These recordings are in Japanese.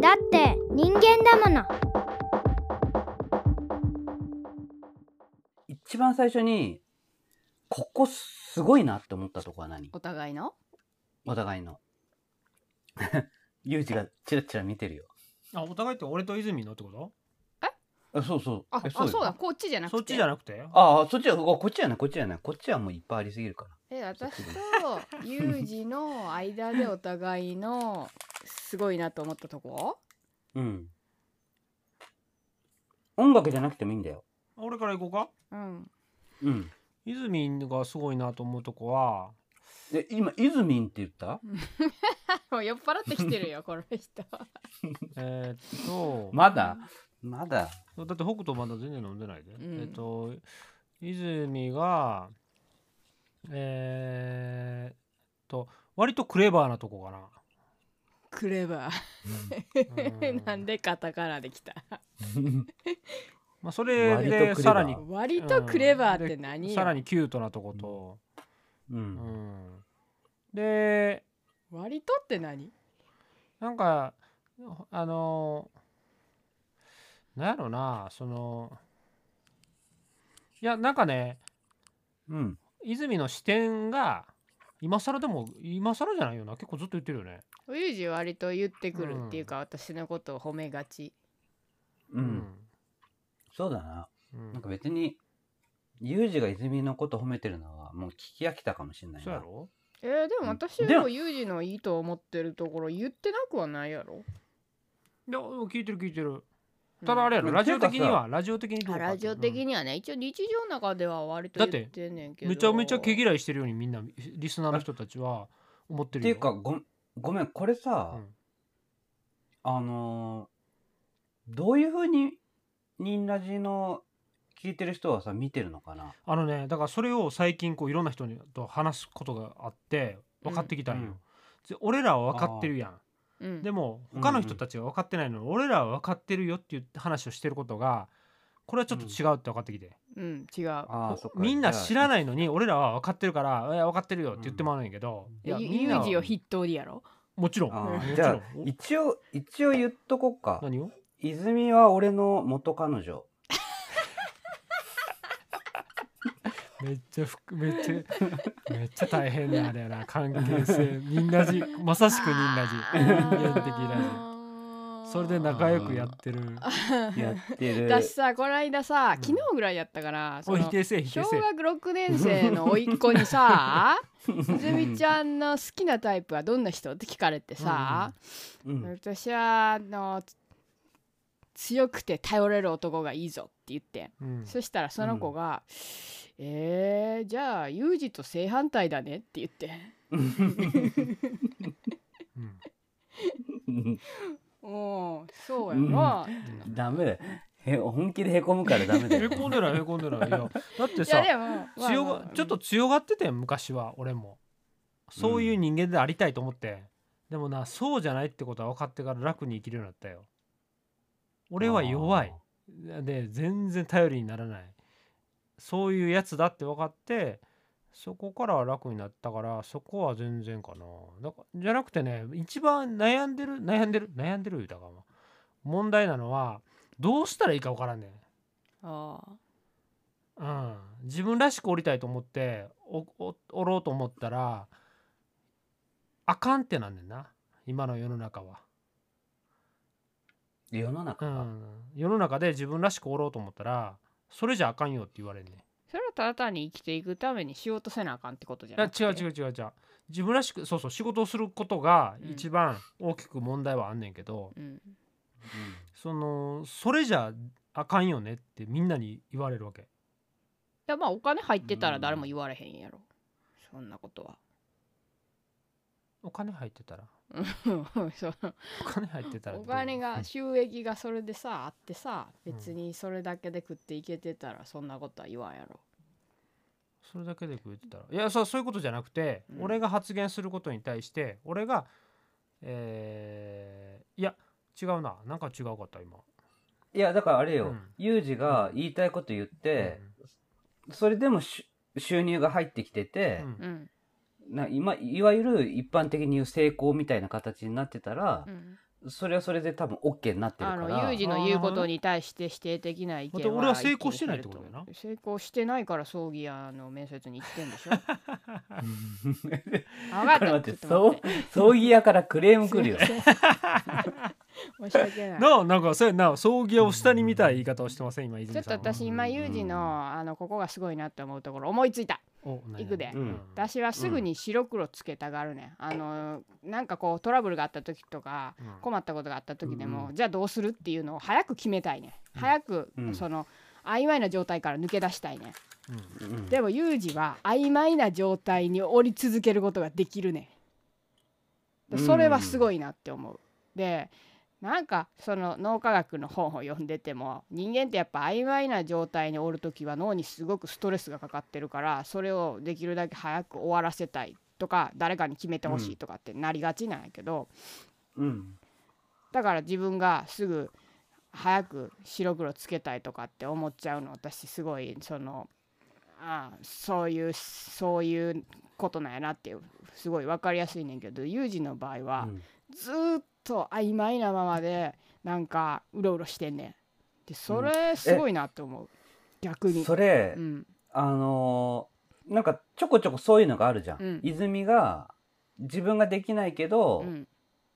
だって人間だもの一番最初に、ここすごいなって思ったとこは何？お互いの？お互いの。ユージがチラチラ見てるよ。あお互いって俺と泉のってこと？あそうそう。あえあそうだよこっちじゃなくてそっちじゃなくて？ああ、そっちは、こっちやない、こっちやない。こっちはもういっぱいありすぎるから。え私とユージの間でお互いのすごいなと思ったとこ？うん。音楽じゃなくてもいいんだよ。俺から行こうか？うんうん。泉がすごいなと思うとこはで、今、イズミンって言った？もう酔っ払ってきてるよ この人 えーっとまだ？まだ。だって北斗まだ全然飲んでないで、うんえっと泉がえー、っと割とクレバーなとこかな。クレバうー ん。なんでカタカナできた？まあそれ割とクレバー。でさらに割とクレバーって何よさらにキュートなとこと、う。うん。ん、で割とって何？なんかあのなんやろなそのいやなんかねうん。泉の視点が今更でも今更じゃないよな。結構ずっと言ってるよね。ユージ割と言ってくるっていうか、私のことを褒めがち。う。うん。そうだな。うん。なんか別に、ユージが泉のこと褒めてるのは、もう聞き飽きたかもしれないな。そうやろ？えー、でも私でももユージのいいと思ってるところ言ってなくはないやろ。いや聞いてる聞いてるただあれやろ、うんラジオ的には？ラジオ的にどうかあラジオ的に、にはね、一応日常の中では割とだって言ってんねんけど。うんめちゃめちゃ毛嫌いしてるようにみんなリスナーの人たちは思ってるよ。っていうか、ごごめん、これさ、うん。あのーどういうふうに、ニンラジの聞いてる人はさ、見てるのかな？あのねだからそれを最近こういろんな人にと話すことがあって分かってきたんよ、うん。で俺らは分かってるやんうん、でもうん他の人たちは分かってないの。に、俺らは分かってるよっていう話をしてることがこれはちょっと違うって分かってきて、うん、違う。みんな知らい。ないのに俺らは分かってるから「いや分かってるよ」って言ってもらうんやけど、いやユみんなはユージを筆頭にやろもちろん。あもちろん。ーじゃあ、一応、一応言っとこっか。何を？泉は俺の元彼女。めっちゃふくめっちゃめっちゃ大変なあれやな。関係性。みんなじまさしくみんなじ。人間的ラジそれで仲良くやってる。やってる。私さこの間さうん。昨日ぐらいやったから、そのおい否定せえ否小定せえ。学6年生の甥っ子にさ「泉ちゃんの好きなタイプはどんな人?」って聞かれてさ、うん。私はあのつ強くて頼れる男がいいぞって言って、うん。そしたらその子が「えー、じゃあユージと正反対だね」って言って。うん「うん。そうやな」ダメだよ。へ本気でへこむからダメだへよ。こんでないへこんでない。いやだってさ強まあがちょっと強がってて昔は俺も。そういう人間でありたいと思って、でもなそうじゃないってことは分かってから楽に生きるようになったよ。俺は弱い。で全然頼りにならないそういうやつだって分かってそこからは楽になったからそこは全然かな。だからじゃなくてね一番悩んでる悩んでる悩んでる言うたかも問題なのはどうしたらいいか分からんねん。あうん、自分らしくおりたいと思っておおおろうと思ったらあかんってなんねんな。今の世の中は、う世の中は？ん、世の中で自分らしくおろうと思ったらそれじゃあかんよって言われんねそれはただ単に生きていくために仕事せなあかんってことじゃやなくて。違う違う違う違う。自分らしくそうそう仕事をすることがうん一番大きく問題はあんねんけど、うん。そのそれじゃあかんよねってみんなに言われるわけ。いやまあお金入ってたら誰も言われへんやろ。そんなことは。お金入ってたらそう。お金入ってたらお金が収益がそれでさあってさうん。別にそれだけで食っていけてたらそんなことは言わんやろ。それだけで食えてたら。いやそうそういうことじゃなくて、うん。俺が発言することに対して俺がえーいや違うな。なんか違うかった今。いや、だからあれよ。うん。ユージが言いたいこと言って、それでもし収入が入ってきててう、ん。うんな今いわゆる一般的に言う成功みたいな形になってたら、うん。それはそれで多分 OK になってるあから。のユージの言うことに対して否定的な意見はまた俺は成功してないってことだよな。成功してないから葬儀屋の面接に行ってんでしょ。分かった。待ってちょっと待って。葬儀屋からクレーム来るよ。すいません 申し訳ない。ななんかそうやな。葬儀屋を下に見たい言い方をしてません今ちょ泉さんは。っと私今ユージのあのここがすごいなって思うところ思いついた。お何？行くで。うん。私はすぐに白黒つけたがるね、ん、あのなんかこうトラブルがあった時とかうん。困ったことがあった時でも、うん。じゃあどうするっていうのを早く決めたいね、早くうん。その曖昧な状態から抜け出したいね、うん。うん。でもユージは曖昧な状態におり続けることができるねでそれはすごいなって思う、でなんかその脳科学の本を読んでても人間ってやっぱ曖昧な状態におる時は脳にすごくストレスがかかってるからそれをできるだけ早く終わらせたいとか誰かに決めてほしいとかってなりがちなんやけど、うんだから自分がすぐ早く白黒つけたいとかって思っちゃうの私すごいそのああそういうそういうことなんやなってすごい分かりやすいねんけどユージの場合はうん。ずーっと曖昧なままでなんかうろうろしてんねん。でそれすごいなって思う、逆に。それ、うん。あのーなんかちょこちょこそういうのがあるじゃん、うん。泉が自分ができないけど、うん。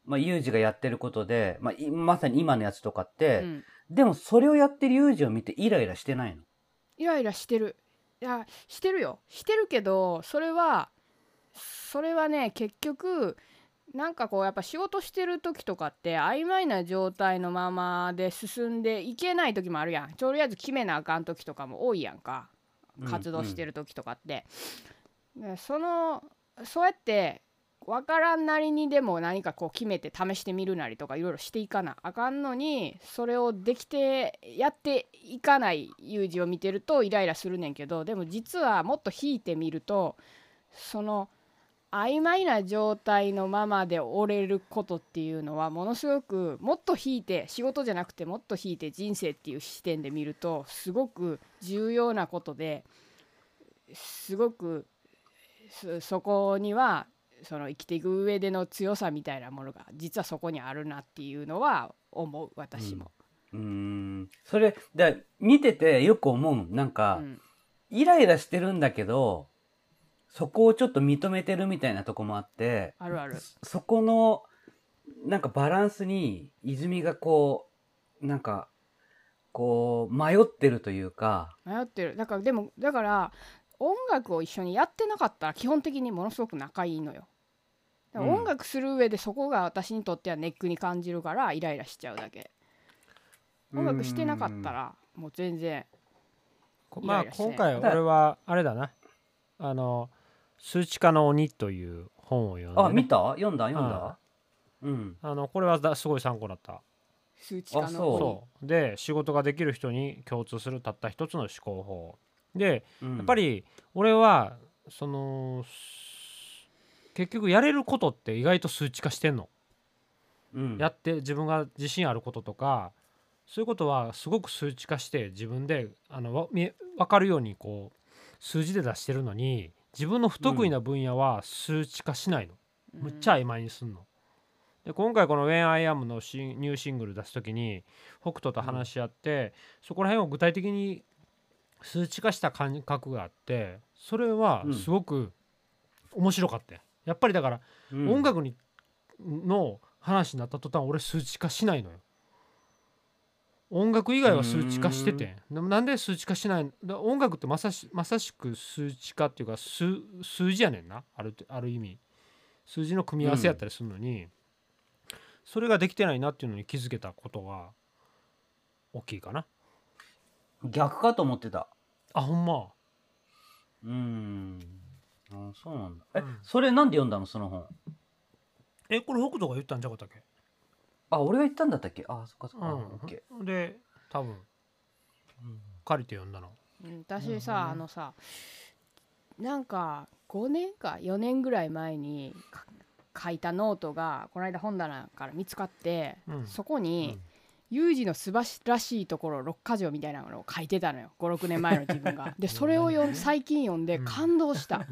まあ、ユージがやってることで、まあ、いまさに今のやつとかっうて、ん。でもそれをやってるユージを見てイライラしてないの？イライラしてる。いやしてるよ。してるけどそれはそれはね結局なんかこうやっぱ仕事してる時とかって曖昧な状態のままで進んでいけない時もあるやん。とりあえず決めなあかん時とかも多いやんか。活動してる時とかって、でそのそうやって分からんなりにでも何かこう決めて試してみるなりとかいろいろしていかなあかんのにそれをできてやっていかない有事を見てるとイライラするねんけどでも実はもっと引いてみるとその曖昧な状態のままで折れることっていうのはものすごくもっと引いて仕事じゃなくてもっと引いて人生っていう視点で見るとすごく重要なことですごくそそこにはその生きていく上での強さみたいなものが実はそこにあるなっていうのは思う私も。うーん。それだ見ててよく思うなんか、うん。イライラしてるんだけどそこをちょっと認めてるみたいなとこもあってあるある。そこのなんかバランスに泉がこうなんかこう迷ってるというか。迷ってる。だからでもだから音楽を一緒にやってなかったら基本的にものすごく仲いいのよ。音楽する上でそこが私にとってはネックに感じるからイライラしちゃうだけ。音楽してなかったらもう全然こまあイライラして今回俺はあれだな。あの「数値化の鬼」という本を読んで、ね、あ見た？読んだ？読んだ？うん。あのこれはだすごい参考だった。数値化のあそう。で仕事ができる人に共通するたった一つの思考法。でうん。やっぱり俺はその結局やれることって意外と数値化してんの。うん。やって自分が自信あることとかそういうことはすごく数値化して自分であのわ見分かるようにこう数字で出してるのに自分の不得意な分野は数値化しないの、むっちゃ曖昧にすんの。で今回この「When I Am」のニューシングル出す時に北斗と話し合って、そこら辺を具体的に数値化した感覚があってそれはすごく面白かったよ。やっぱりだからうん。音楽にの話になった途端俺数値化しないのよ音楽以外は数値化しててでもなんで数値化しないだ音楽ってまさしまさしく数値化っていうか数数字やねんな。あるある意味。数字の組み合わせやったりするのに、それができてないなっていうのに気づけたことが大きいかな。逆かと思ってた。あほんま？うーん。あそうなんだ。え、うん。それなんで読んだの？その本。えこれ北斗が言ったんじゃなかったっけ？あ俺が言ったんだったっけ？あそっかそっか、うん。オッケで多分ー、うん借りて読んだの。うん私さ、あのさなんか5年か4年ぐらい前にか書いたノートがこの間本棚から見つかって、うん。そこに、ユージの素晴らしいところ6か条みたいなのを書いてたのよ。56年前の自分が。でそれを読ん最近読んでうん。感動した、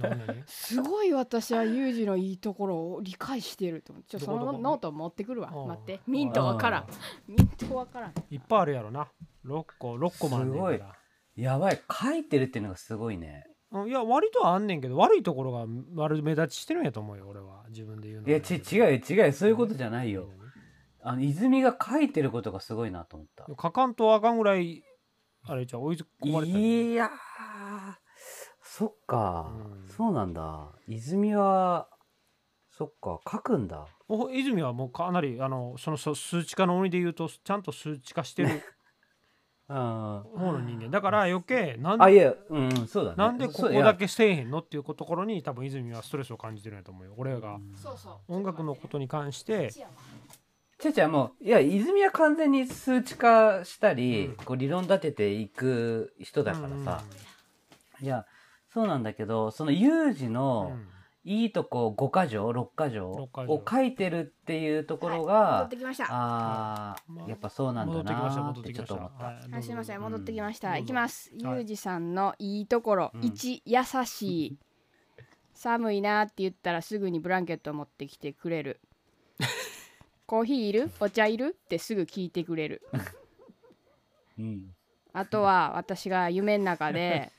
すごい私はユージのいいところを理解してると思ってちょっとそのノート持ってくるわ。うん待って。見んとわからん。見んとわからん。いっぱいあるやろな。6個6個もあんねんかすやばい。書いてるっていうのがすごいね。いや割とはあんねんけど悪いところが悪目立ちしてるんやと思うよ俺は。自分で言うのいやち違うよ違う。よそういうことじゃないよあの泉が書いてることがすごいなと思った。書かんとあかんぐらいあれじゃあ追い込まれたいやーそっか、うん。そうなんだ。泉はそっか書くんだ。お泉はもうかなりあのそのそ数値化の鬼で言うとちゃんと数値化してるあ 方の人間。だから余計なんであいやうんうんそうだね。なんでここだけせえへんのっていうところに多分泉はストレスを感じてるんやと思うよ。俺がそうそう。音楽のことに関してちゃちゃもういや泉は完全に数値化したり、うん。こう理論立てていく人だからさ、いやそうなんだけどその有事うん。のいいとこ5箇条6箇条六箇条。を書いてるっていうところ戻が、ってきました。あまあーやっぱそうなんだなーってちょっと思った、はいはい、すみません戻ってきました、うんいきます。ゆはい。うじさんのいいところ、うん。1優しい。寒いなって言ったらすぐにブランケットを持ってきてくれるコーヒーいる？お茶いる？ってすぐ聞いてくれる。うん。あとは私が夢の中で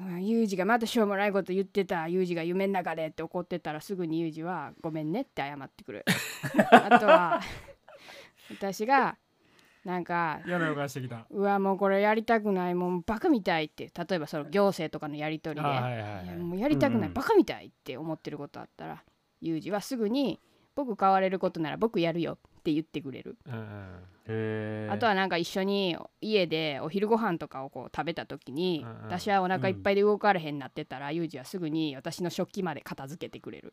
うんユージがまたしょうもないこと言ってたユージが夢の中でって怒ってたらすぐにユージはごめんねって謝ってくる。あとは私がなんか嫌な予感してきた。うわもうこれやりたくないもうバカみたいって例えばその行政とかのやり取りで、はいはいもうやりたくない、うんバカみたいって思ってることあったらユージはすぐに僕変われることなら僕やるよって言ってくれる、うんあとはなんか一緒に家でお昼ご飯とかをこう食べた時に、うんうん。私はお腹いっぱいで動かれへんなってたら、ユージはすぐに私の食器まで片付けてくれる。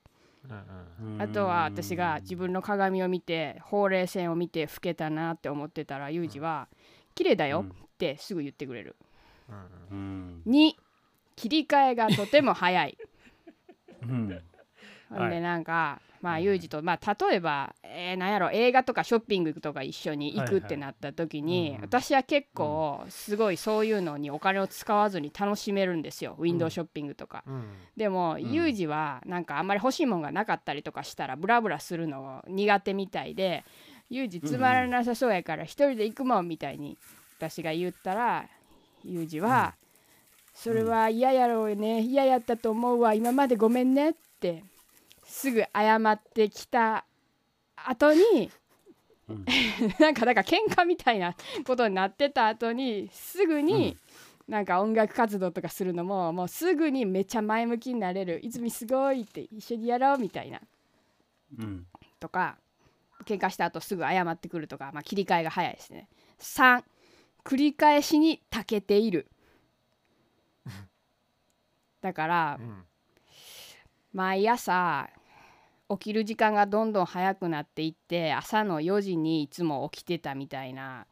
うんうん。あとは私が自分の鏡を見てほうれい線を見て老けたなって思ってたらユージは「綺麗だよ」ってすぐ言ってくれる。うん2切り替えがとても早い。うんほんではいなんか、まあユージと、まあ、例えば、えーなんやろ映画とかショッピングとか一緒に行くってなった時に、うん。私は結構すごいそういうのにお金を使わずに楽しめるんですよウィンドウショッピングとか。うん。でも、ん。ユージはなんかあんまり欲しいもんがなかったりとかしたらブラブラするの苦手みたいでユージつまらなさそうやから一人で行くもんみたいに私が言ったらユージは、それは嫌やろうね嫌やったと思うわ今までごめんねってすぐ謝ってきた後に、うん。なんかだから喧嘩みたいなことになってた後にすぐに、なんか音楽活動とかするのももうすぐにめっちゃ前向きになれる「泉すごい!」って一緒にやろうみたいな。うん。とか喧嘩した後すぐ謝ってくるとか、まあ、切り替えが早いですね。3繰り返しに長けている。だからうん。毎朝起きる時間がどんどん早くなっていって朝の4時にいつも起きてたみたいな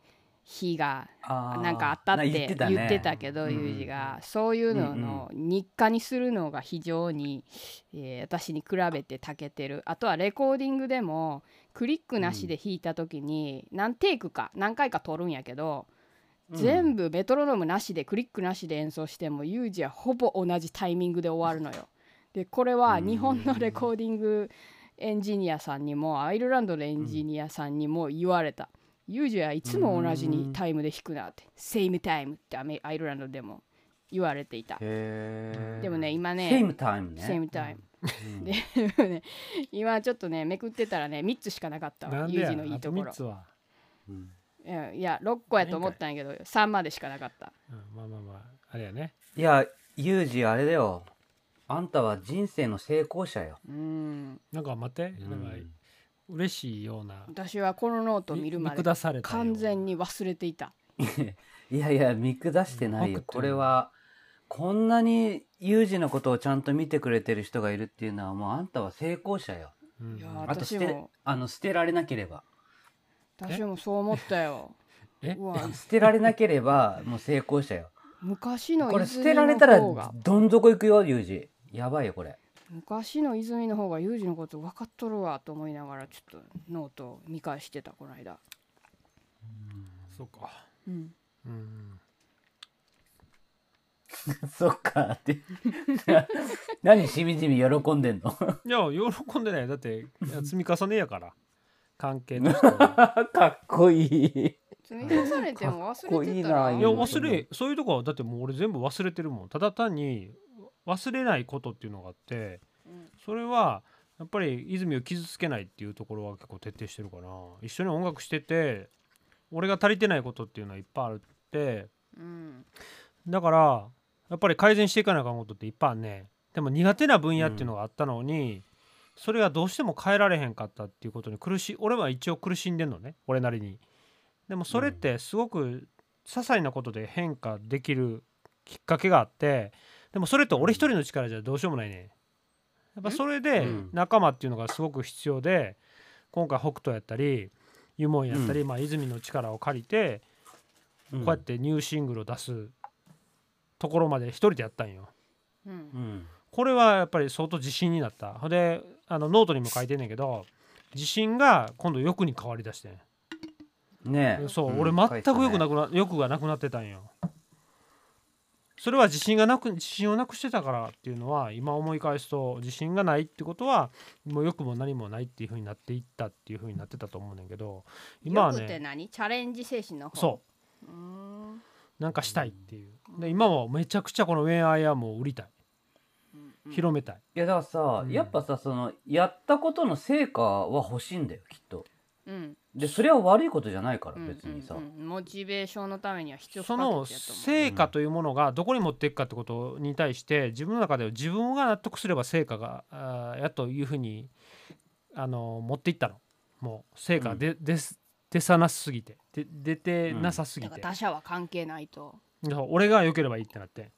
日がなんかあったって言ってた,、ね。けど、うんユージが。そういうのの日課にするのが非常に、えー私に比べて長けてる。あとはレコーディングでもクリックなしで弾いた時に何テイクか何回か撮るんやけど、全部メトロノームなしでクリックなしで演奏してもユージはほぼ同じタイミングで終わるのよ。でこれは日本のレコーディングエンジニアさんにもアイルランドのエンジニアさんにも言われた。ユージはいつも同じにタイムで弾くなって、 same time ってアメアイルランドでも言われていた。でもね今ね same time ね。 same time。うん。でね今ちょっとねめくってたらね3つしかなかったわ。ユージのいいあとところ。3つは？うん。いやいや6個やと思ったんやけど3までしかなかった。うん。まあまあまああれやね。いやユージあれだよあんたは人生の成功者よ、うん。なんか待ってうん。なんか嬉しいような。私はこのノートを見るま見で下されたよ完全に忘れていた。いやいや見下してないよ。うんこれはこんなにユージのことをちゃんと見てくれてる人がいるっていうのはもうあんたは成功者よ。うん。いやあと捨て私も。あの捨てられなければ。私もそう思ったよ。え？うわ。捨てられなければもう成功者よ。昔のこれ捨てられたらどん底行くよユージやばいよこれ。昔の泉の方がユージのこと分かっとるわと思いながらちょっとノートを見返してたこの間。そうか。うん。うん。そっかって。何しみじみ喜んでんの？いや喜んでない。だって積み重ねやから。関係としかっこいい。積み重ねても忘れてたらかっこいいな。いやうん忘れそういうとこはだってもう俺全部忘れてるもん。ただ単に忘れないことっていうのがあってうん。それはやっぱり泉を傷つけないっていうところは結構徹底してるかな。一緒に音楽してて俺が足りてないことっていうのはいっぱいあってうん。だからやっぱり改善していかなあかんことっていっぱいあるねでも苦手な分野っていうのがあったのに、それがどうしても変えられへんかったっていうことに苦しい俺は一応苦しんでんのね俺なりに。でもそれってすごく些細なことで変化できるきっかけがあってでもそれと俺一人の力じゃどうしようもないねやっぱそれでうん仲間っていうのがすごく必要で今回北斗やったり湯門やったり、まあ、泉の力を借りてここうやってニューシングルを出すところまで一人でやったんよ。うんうん。これはやっぱり相当自信になった。ほんであのノートにも書いてんねんけど自信が今度欲に変わりだしてんねえ。そう、ん俺全く欲な書いくな欲がなくなってたんよ。それは自信がなく自信をなくしてたからっていうのは今思い返すと自信がないってことはもう欲も何もないっていう風になっていったっていう風になってたと思うねんけど今はよくってね何？チャレンジ精神の方。そう。うーん。なんかしたいっていう。で今もめちゃくちゃこの「ウェンアイアム」を売りたい。うん。広めたい。いやだからさ、うん。やっぱさそのやったことの成果は欲しいんだよきっとうん。でそれは悪いことじゃないからうん別にさ、うんうん。モチベーションのためには必要不可その欠やと思う。成果というものがどこに持っていくかってことに対して自分の中では自分が納得すれば成果があーやというふうにあの持っていったの。もう成果で、です出さなすぎて。で出てなさすぎて、だから他者は関係ないと。で俺が良ければいいってなって。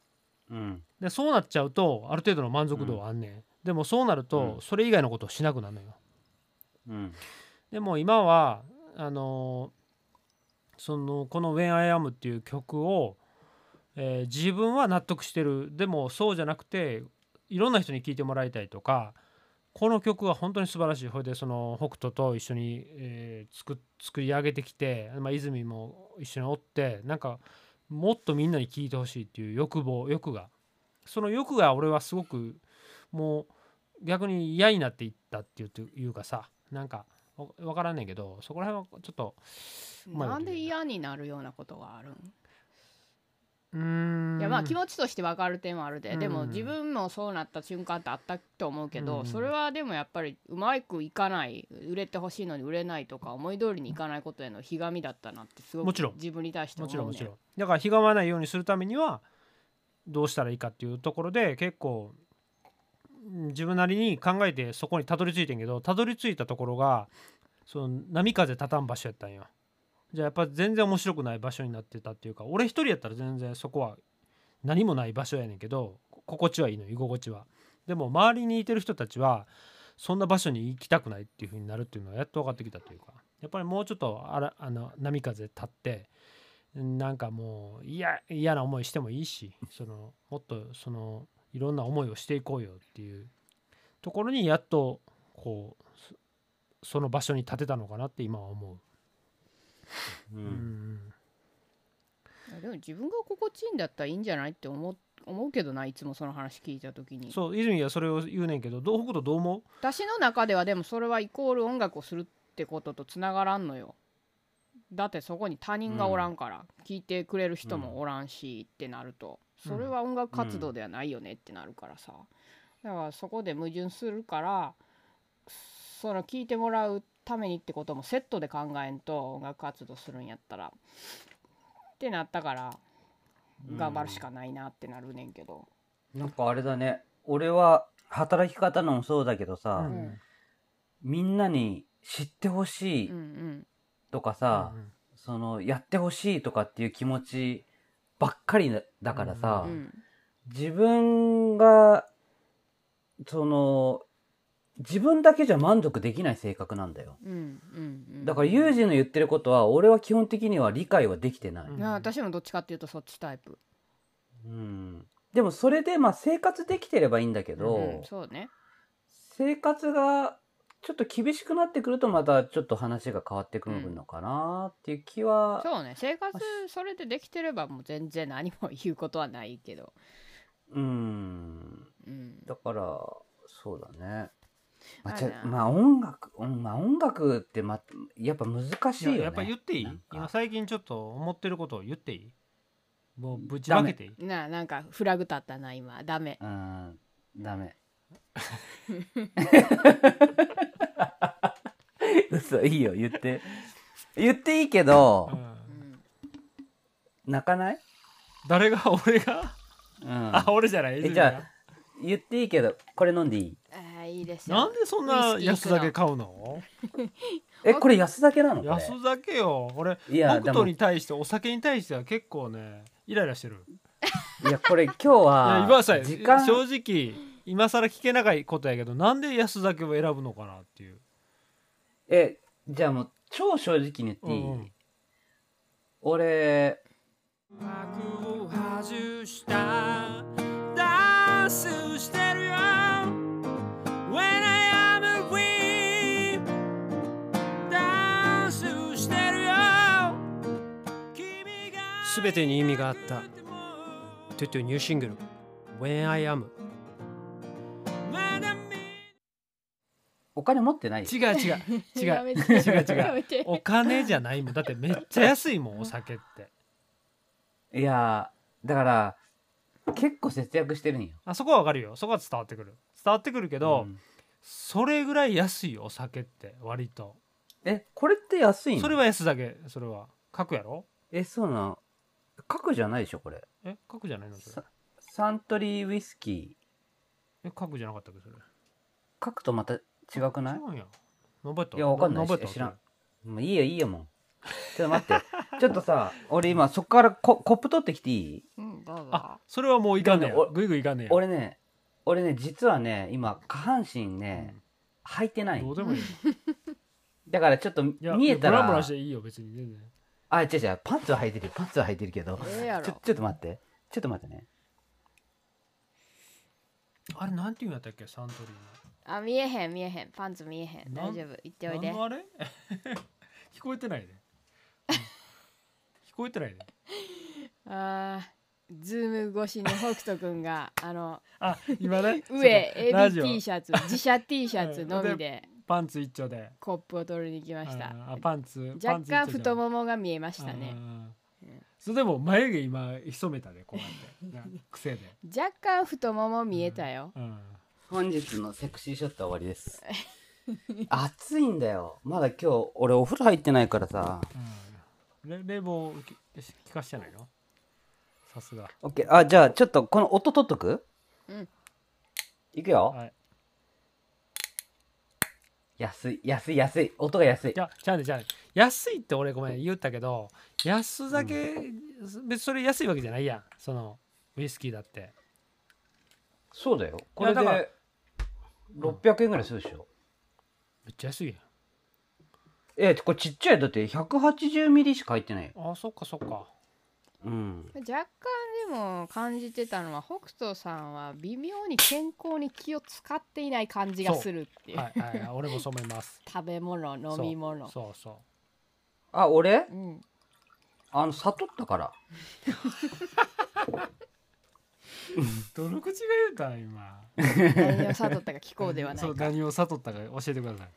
うん。でそうなっちゃうとある程度の満足度はあんねん、でもそうなると、うん。それ以外のことをしなくなるのよ。うんでも今はあのそのこの「When I Am」っていう曲を、えー自分は納得してる。でもそうじゃなくていろんな人に聴いてもらいたいとかこの曲は本当に素晴らしい。ほいでその北斗と一緒に、えー作作り上げてきて、まあ、泉も一緒におってなんかもっとみんなに聴いてほしいっていう欲望欲が。その欲が俺はすごくもう逆に嫌になっていったっていうかさなんか分からんねんけどそこら辺はちょっとな。んで嫌になるようなことがあるん？うーん。いやまあ気持ちとして分かる点はあるで、うん。でも自分もそうなった瞬間ってあったと思うけど、うん。それはでもやっぱりうまくいかない売れてほしいのに売れないとか思い通りにいかないことへのひがみだったなってすごくもちろん。自分に対しても思う、ね、ちろんもちろん。だからひがまないようにするためにはどうしたらいいかっていうところで結構うん自分なりに考えてそこにたどり着いてんけどたどり着いたところがその波風立たん場所やったんよ。じゃあやっぱ全然面白くない場所になってたっていうか俺一人やったら全然そこは何もない場所やねんけど心地はいいの居心地は。でも周りにいてる人たちはそんな場所に行きたくないっていう風になるっていうのはやっと分かってきたというか。やっぱりもうちょっとあらあの波風立ってなんかもう嫌な思いしてもいいしそのもっとそのいろんな思いをしていこうよっていうところにやっとこうそその場所に立てたのかなって今は思う。ううん。んいやでも自分が心地いいんだったらいいんじゃないって思う思うけどないつもその話聞いた時に。そう泉はそれを言うねんけどどう北斗どう思う？私の中ではでもそれはイコール音楽をするってこととつながらんのよ。だってそこに他人がおらんから、聞いてくれる人もおらんしってなるとそれは音楽活動ではないよねってなるからさ。だからそこで矛盾するからその聞いてもらうためにってこともセットで考えんと音楽活動するんやったら。ってなったから頑張るしかないなってなるねんけど、なんかあれだね。俺は働き方のもそうだけどさ、うん。みんなに知ってほしいうんうんとかさ、うん。そのやってほしいとかっていう気持ちばっかりだだからさ、うん。自分がその自分だけじゃ満足できない性格なんだよ。うん。うん。うん。だからユージの言ってることは俺は基本的には理解はできてない、うん。いや私もどっちかっていうとそっちタイプ、うん。でもそれでまあ生活できてればいいんだけど、うん、そうね。生活がちょっと厳しくなってくるとまたちょっと話が変わってくるのかなっていう気は、そうね。生活それでできてればもう全然何も言うことはないけど、うん。うん、だからそうだね。まあ、まあ音楽、うんまあ音楽ってまやっぱ難しいよね。いややっぱ言っていい？今最近ちょっと思ってることを言っていい？もうぶちまけていい？なあなんかフラグ立ったな今。ダメ。うん、ダメ。嘘いいよ言って。言っていいけど泣かない？誰が？俺が？うん。あ俺じゃない？えじゃ言っていいけどこれ飲んでいい？あーいいですよ。なんでそんな安酒買うの？えこれ安酒なの？これ？安酒よ。俺いや北斗に対してお酒に対しては結構ねイライラしてる。いやこれ今日は今さ時間正直今更聞けないことやけどなんで安酒を選ぶのかなっていうえじゃあもう超正直に言っていい？うんうん。俺幕を外したダンスしてるよ。When I am free ダンスしてるよ。すべてに意味があった。トゥトゥニューシングル When I am お金持ってないよ。違う違う。違う。違う違う。お金じゃないもん。だってめっちゃ安いもんお酒って。いやだから結構節約してるんよ。あそこはわかるよ。そこは伝わってくる。伝わってくるけど、うんそれぐらい安いよお酒って割と。えこれって安いの？それは安酒それは。角やろ？えそうなの？角じゃないでしょこれ。え角じゃないの？それ。さサントリーウイスキー。え角じゃなかったっけそれ？角とまた違くない？違うんや何倍やった？いやわかんない何倍やった？知らん。もういいよいいよもう。ちょっと待って。ちょっとさ俺今そっからココップ取ってきていい？うんどうぞ。あそれはもういかんねや。いかんねおぐいぐいいかんねや。俺ね俺ね実はね今下半身ね、履いてない。どうでもいい だからちょっと見えたら。ブラブラしていいよ別に全然。あ違う違う。パンツは履いてるよ。パンツは履いてるけど。ええやろ。ちょちょっと待って。ちょっと待ってね。あれなんていうんやったっけ？サントリーのあ見えへん見えへん。パンツ見えへん。なん大丈夫。行っておいで。何のあれ？聞こえてないで、うん聞こえてないであーズーム越しに北斗くんがあのあ今ね。上そうか。ラジ AB オ。T シャツ自社 T シャツのみで。パンツ一丁で。コップを取りに来ました。ああパンツ若干太もももが見えましたね。それでも眉毛今潜めたでこうやって。な癖で、若干太もも見えたよ。うん、本日のセクシーショットは終わりです。暑いんだよ。まだ今日俺お風呂入ってないからさ。うん、れ冷房き聞かしてないの？さすが。オッケー。あじゃあちょっとこの音取っとく？うん。いくよ、はい。安い安い安い。音が安い。じゃじゃあねじゃあね。安いって俺ごめん言ったけど安酒、別にそれ安いわけじゃないやん。そのウイスキーだってそうだよ。これいやだから。で600円ぐらいするでしょ。めっちゃ安いやん。えこれちっちゃい。だって180ミリしか入ってないよ。あそっかそっか。うん。若干でも感じてたのは北斗さんは微妙に健康に気を使っていない感じがするっていう。はいはいはい。俺もそう思います。食べ物飲み物。そうそう。あ俺？うん。あの悟ったから どの口が言うたん今？何を悟ったか聞こうではないそうか何を悟ったか教えてください。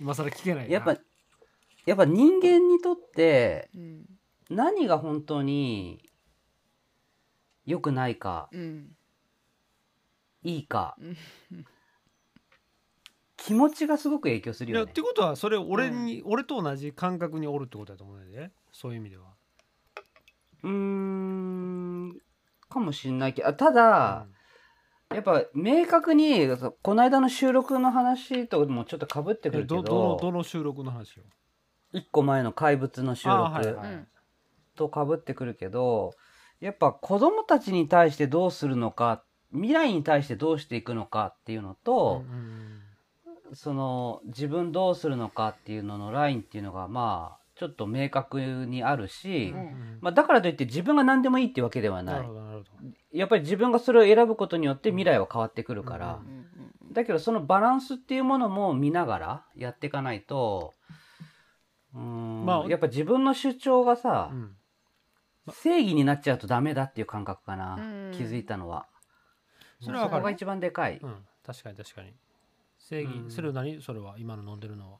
今更聞けないな。やっぱやっぱ人間にとってうん。何が本当に良くないかうん。いいかうん。気持ちがすごく影響するよね。いやってことはそれ俺に、俺と同じ感覚におるってことだと思うねでそういう意味では。うーんかもしんないけどあただ、やっぱ明確にこの間の収録の話ともちょっとかぶってくえるけどどどのどの収録の話を？一個前の怪物の収録とかぶってくるけどやっぱ子供たちに対してどうするのか未来に対してどうしていくのかっていうのと、その自分どうするのかっていうののラインっていうのがまあちょっと明確にあるし、まあ、だからといって自分が何でもいいってわけではなないるほどなるほど。やっぱり自分がそれを選ぶことによって未来は変わってくるから、うんうんだけどそのバランスっていうものも見ながらやっていかないとうーん、まあやっぱ自分の主張がさ、うん。正義になっちゃうとダメだっていう感覚かな、うん。気づいたのは。それはが一番でかい、うん。確かに確かに。正義、うん。それは何？それは今の飲んでるのは。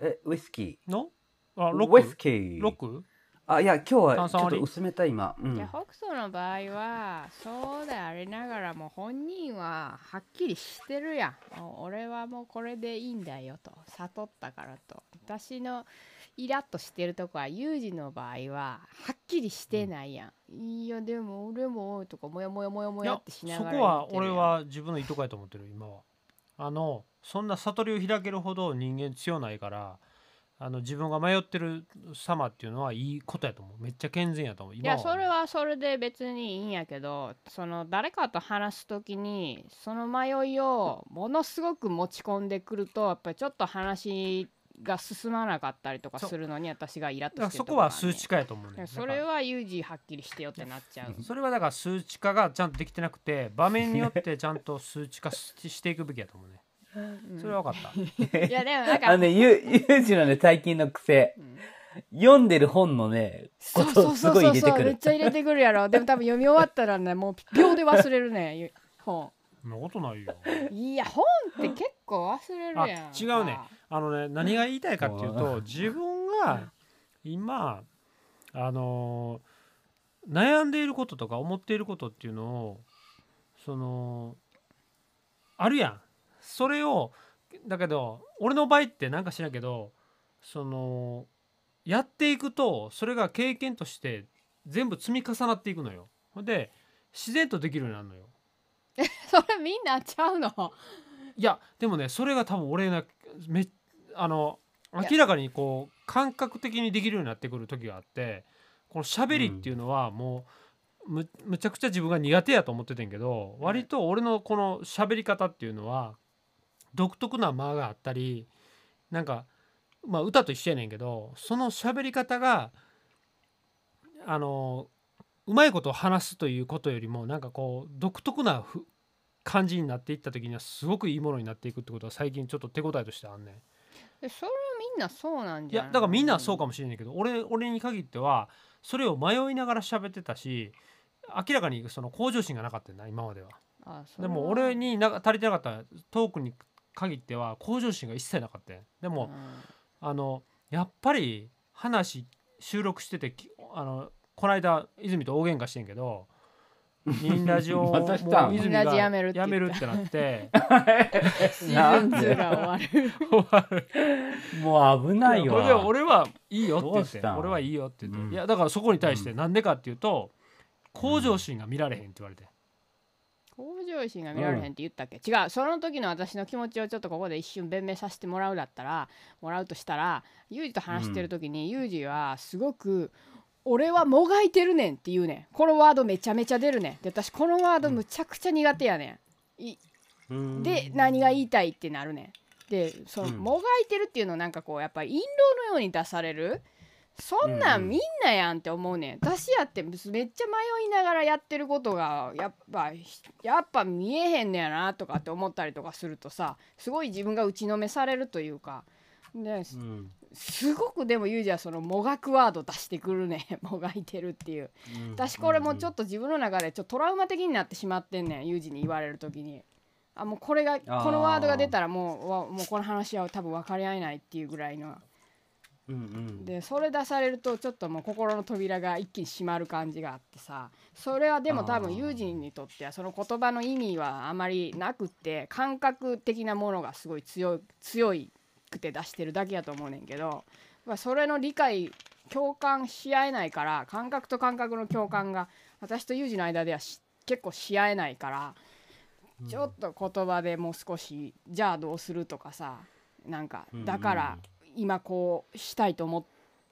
えウイスキの？あーロックウイスキーロックあいや今日は炭酸割り？ちょっと薄めた今、うん。いや、北斗の場合はそうでありながらも本人ははっきりしてるやん。俺はもうこれでいいんだよと。悟ったからと。私のイラッとしてるとこはユージの場合ははっきりしてないやん、いやでも俺もとかモヤモヤモヤモヤってしなそがらこは俺は自分のいいとこやと思ってる今は。あのそんな悟りを開けるほど人間強ないからあの自分が迷ってる様っていうのはいいことやと思う。めっちゃ健全やと思う。いやそれはそれで別にいいんやけどその誰かと話す時にその迷いをものすごく持ち込んでくるとやっぱりちょっと話が進まなかったりとかするのに私がイラッとしてるそこは数値化やと思うねそれはユージはっきりしてよってなっちゃう。それはだから数値化がちゃんとできてなくて場面によってちゃんと数値化し していくべきやと思うねそれは分かった。いやでもなんかあのねゆゆうじのね最近の癖。うん読んでる本のねこそうそうとすそうそうごい入れてくる。そうめっちゃ入れてくるやろ。でも多分読み終わったらねもう秒で忘れるねゆ本。そんなことないよ。いや本って結構忘れるやん。あ違うね。あのね何が言いたいかっていうと自分が今あのー悩んでいることとか思っていることっていうのをそのあるやんそれをだけど俺の場合ってなんか知らんけどそのやっていくとそれが経験として全部積み重なっていくのよ。ほんで自然とできるようになるのよ。それみんなちゃうの？いやでもねそれが多分俺なめあの明らかにこう感覚的にできるようになってくる時があってこの喋りっていうのはもうむむちゃくちゃ自分が苦手やと思っててんけどうん割と俺のこの喋り方っていうのは独特な間があったりなんかまあ歌と一緒やねんけどその喋り方があのうまいことを話すということよりもなんかこう独特なふ感じになっていった時にはすごくいいものになっていくってことは最近ちょっと手応えとしてあんねん。えそれはみんなそうなんいじゃないやだからみんなはそうかもしれないけど俺俺に限ってはそれを迷いながら喋ってたし明らかにその向上心がなかったんだ今までは。あそれはでも俺にな足りてなかったトークに限っては向上心が一切なかったんでも、あのやっぱり話収録しててきあのこの間泉と大喧嘩してんけど「ニンラジオ」またしたんもう泉がやめるってなって。シーズン2が終わる。終わるもう危ないこれでわ俺はいいよって言って俺はいいよって言って、うん。いやだからそこに対してなんでかっていうと、向上心が見られへんって言われて、向上心が見られへんって言ったっけ、違う。その時の私の気持ちをちょっとここで一瞬弁明させてもらうだったらもらうとしたらユージと話してる時に、ユージはすごく「俺はもがいてるねん」って言うねん。このワードめちゃめちゃ出るねん。で私このワードむちゃくちゃ苦手やねん。いうん。で何が言いたいってなるねん。でその、うん。もがいてるっていうのなんかこうやっぱり印籠のように出されるそんなうんん。みんなやんって思うねん。私やってめっちゃ迷いながらやってることがやっぱやっぱ見えへんねやなとかって思ったりとかするとさすごい自分が打ちのめされるというか。でうん。すごくでもユージはそのもがくワード出してくるね もがいてるっていう。私これもちょっと自分の中でちょっとトラウマ的になってしまってんねんユージに言われる時に。あもうこれがこのワードが出たらもうわもうこの話は多分分かり合えないっていうぐらいのうんうん。でそれ出されるとちょっともう心の扉が一気に閉まる感じがあってさ。それはでも多分あーユージにとってはその言葉の意味はあまりなくって感覚的なものがすごい強い強いくて出してるだけやと思うねんけど、まあ、それの理解共感し合えないから感覚と感覚の共感が私とユージの間ではし結構し合えないからちょっと言葉でもう少しじゃあどうするとかさなんかうんだから今こうしたいと思っ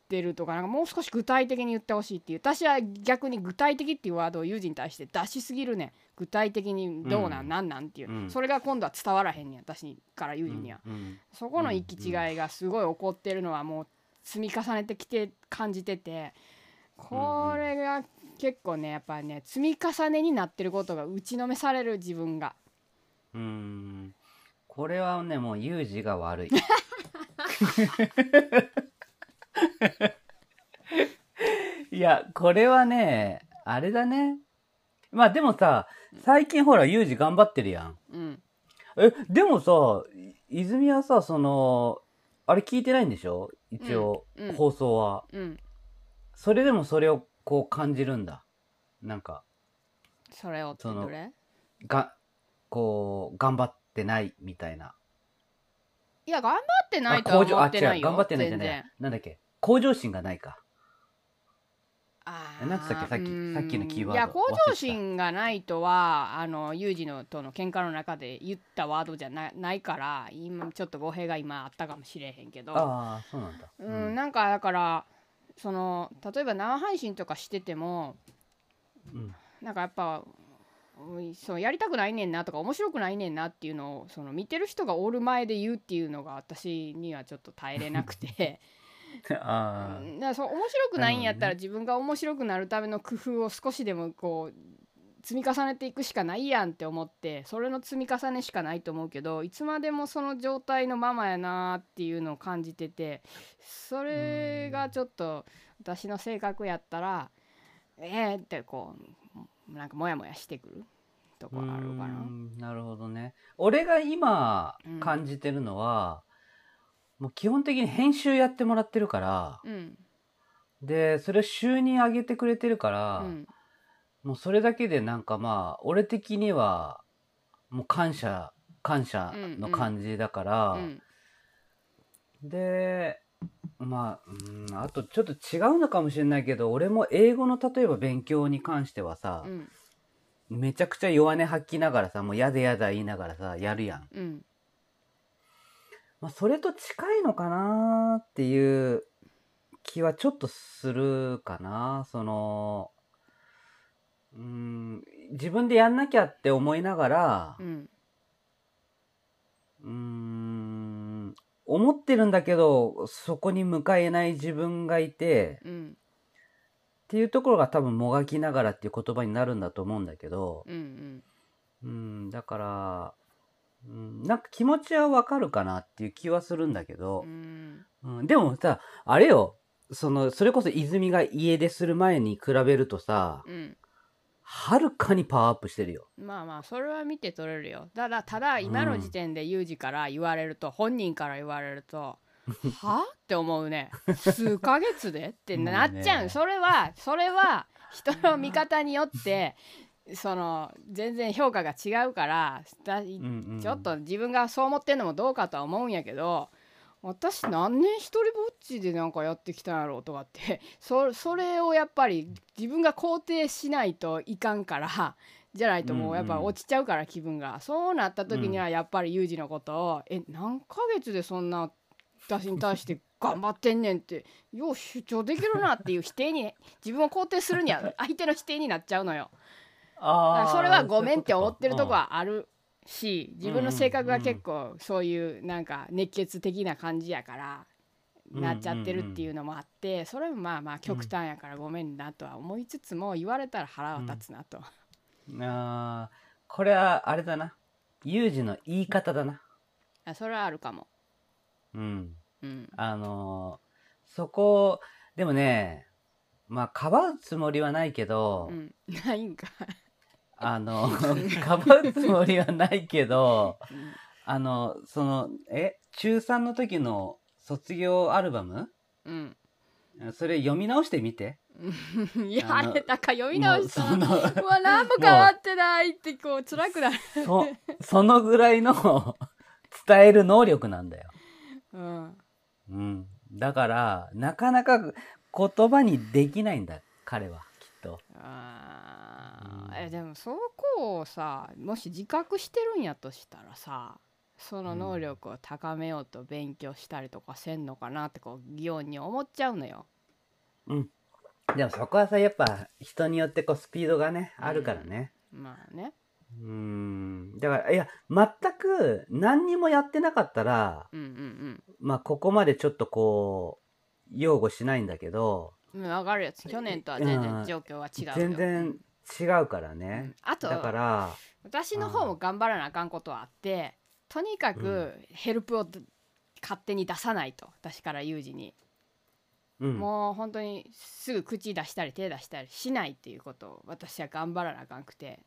てるとかなんかもう少し具体的に言ってほしいっていう私は逆に具体的っていうワードをユージに対して出しすぎるね。ん具体的にどうなん、うん。なんなんっていう、うん。それが今度は伝わらへんねん私からユージには、うん。そこの行き違いがすごい起こってるのはもう積み重ねてきて感じてて。これが結構ねやっぱりね積み重ねになってることが打ちのめされる自分が。うん。これはねもうユージが悪い いやこれはねあれだね。まあでもさ最近ほらユージ頑張ってるやん。うん。えでもさい泉はさそのあれ聞いてないんでしょ？一応、うんうん。放送は。うん。それでもそれをこう感じるんだ。なんかそれをそのがこう頑張ってないみたいな。いや頑張ってないとは思ってないよあ頑張ってないじゃない。なんだっけ？向上心がないか。あえなんつったっけ？さっきうん。さっきのキーワード。いや向上心がないとはあのユージのとの喧嘩の中で言ったワードじゃなないから今ちょっと語弊が今あったかもしれへんけど。ああそうなんだ。うん、なんかだからその例えば生配信とかしててもうん。なんかやっぱうんそうやりたくないねんなとか面白くないねんなっていうのをその見てる人がおる前で言うっていうのが私にはちょっと耐えれなくて。あうんだからそう面白くないんやったら自分が面白くなるための工夫を少しでもこう積み重ねていくしかないやんって思ってそれの積み重ねしかないと思うけどいつまでもその状態のままやなっていうのを感じててそれがちょっと私の性格やったらえーってこうなんかモヤモヤしてくるとこあるかな。うんなるほどね。俺が今うん感じてるのは、もう基本的に編集やってもらってるからうん。でそれを収入上げてくれてるから、うん。もうそれだけでなんかまあ俺的にはもう感謝感謝の感じだから、うん。でまあ、うん、あとちょっと違うのかもしれないけど俺も英語の例えば勉強に関してはさう、ん。めちゃくちゃ弱音吐きながらさもうやだやだ言いながらさやるやん、うん。まあ、それと近いのかなっていう気はちょっとするかな。そのうん自分でやんなきゃって思いながらうん。うーん思ってるんだけどそこに向かえない自分がいてうん。っていうところが多分もがきながらっていう言葉になるんだと思うんだけど、うんうん、だから、うん、なんか気持ちはわかるかなっていう気はするんだけうど、ん。うん、でもさあれよそのそれこそ泉が家出する前に比べるとさうんはるかにパワーアップしてるよ。まあまあそれは見て取れるよ。ただただ今の時点でユージから言われると、本人から言われるとはって思うね。数ヶ月で？ってなっちゃう、ねそれはそれは人の見方によってその全然評価が違うからだうんうん。ちょっと自分がそう思ってんのもどうかとは思うんやけど私何年一人ぼっちでなんかやってきたんやろうとかって そそれをやっぱり自分が肯定しないといかんからじゃないともうやっぱ落ちちゃうから気分が、そうなった時にはやっぱりユージのことを「え何ヶ月でそんな私に対して頑張ってんねん」って よう主張できるなっていう否定に自分を肯定するには相手の否定になっちゃうのよ。だからそれはごめんって思ってるとこはあるし自分の性格が結構そういうなんか熱血的な感じやからなっちゃってるっていうのもあってそれもまあまあ極端やからごめんなとは思いつつも言われたら腹は立つなと。あーこれはあれだなユージの言い方だな。あそれはあるかも。うんうん。あのーそこでもねまあかばうつもりはないけど、うん、ないんか。あのかばうつもりはないけどうんあのそのえ中3の時の卒業アルバム？うん。それ読み直してみて。う んいやああのれだから読み直した。らもうそのうわ何も変わってないってこう辛くなる。そそのぐらいの伝える能力なんだよ、うん。うん、だからなかなか言葉にできないんだ彼はきっと。うんあーえでもそこをさもし自覚してるんやとしたらさその能力を高めようと勉強したりとかせんのかなってこう疑問に思っちゃうのよ。でもそこはさやっぱ人によってこうスピードがねあるからねまあね。うんだからいや全く何にもやってなかったらうんうんまあここまでちょっとこう擁護しないんだけどうん。上がるやつ去年とは全然状況は違うよ。全然違うからうねん、あとだから私の方も頑張らなあかんことはあってとにかくヘルプを勝手に出さないと。私からユージに、うん。もう本当にすぐ口出したり手出したりしないっていうことを私は頑張らなあかんくて。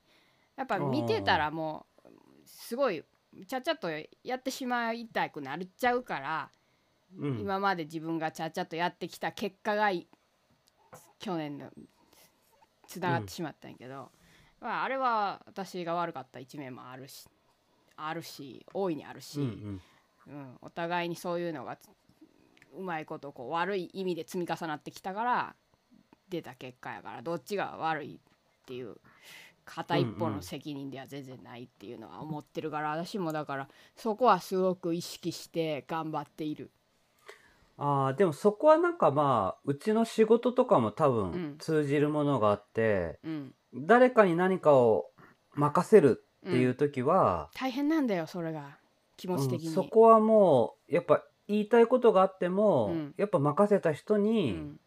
やっぱ見てたらもうすごいちゃちゃっとやってしまいたくなっちゃうから、うん。今まで自分がちゃちゃっとやってきた結果がい去年のつながってしまったんやけど、まあ、あれは私が悪かった一面もあるしあるし大いにあるし、うんうんうん、お互いにそういうのがうまいことこう悪い意味で積み重なってきたから出た結果やからどっちが悪いっていう片一方の責任では全然ないっていうのは思ってるから、私もだからそこはすごく意識して頑張っている。ああでもそこはなんかまあうちの仕事とかも多うん。分通じるものがあって、うん、誰かに何かを任せるっていう時は、大変なんだよそれが。気持ち的に。うんそこはもうやっぱ言いたいことがあっても、うん。やっぱ任せた人うにん。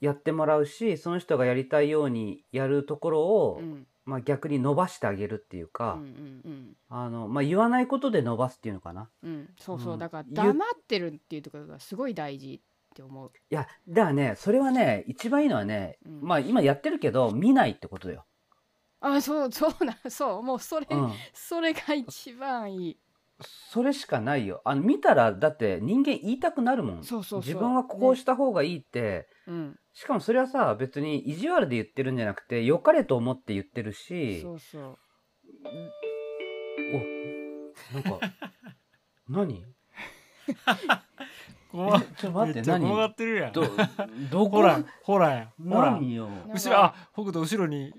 やってもらうし、その人がやりたいようにやるところを、うんまあ、逆に伸ばしてあげるっていううか、んうんあのまあ、言わないことで伸ばすっていうのかな。うんうんそうそう、うんだからゆ黙ってるっていうところがすごい大事って思う。いやだからねそれはね一番いいのはね、うんまあ今やってるけど見ないってことだよ。あそうそうな そうもうそれ、うん、それが一番いい。それしかないよ。あの見たらだって人間言いたくなるもん。そうそうそう自分はこうした方がいいって、うん、しかもそれはさ別に意地悪で言ってるんじゃなくて良かれと思って言ってるしそうそう。おなんか 何？ちょっと待ってめっちゃ怖が何ってるやん。どどこ？ほらほらやほら何よ？後ろあ北斗後ろに。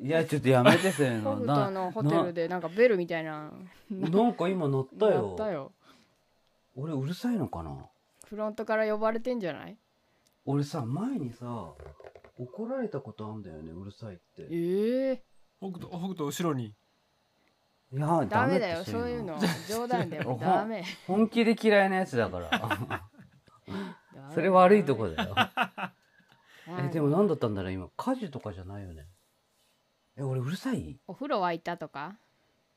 いやちょっとやめてそういうの 北斗なのホテルでな。んかベルみたいな。なんか今乗ったやよ ったよ。俺うるさいのかな？フロントから呼ばれてんじゃない？俺さ前にさ怒られたことあんだよねうるさいって。ええ北斗北斗後ろに。いやダメだよそういうの。冗談でも おダメ。本気で嫌いなやつだから。それ悪いとこだよ。はい。えでも何だったんだろう今。火事とかじゃないよね。え俺うるさい？お風呂沸いたとか？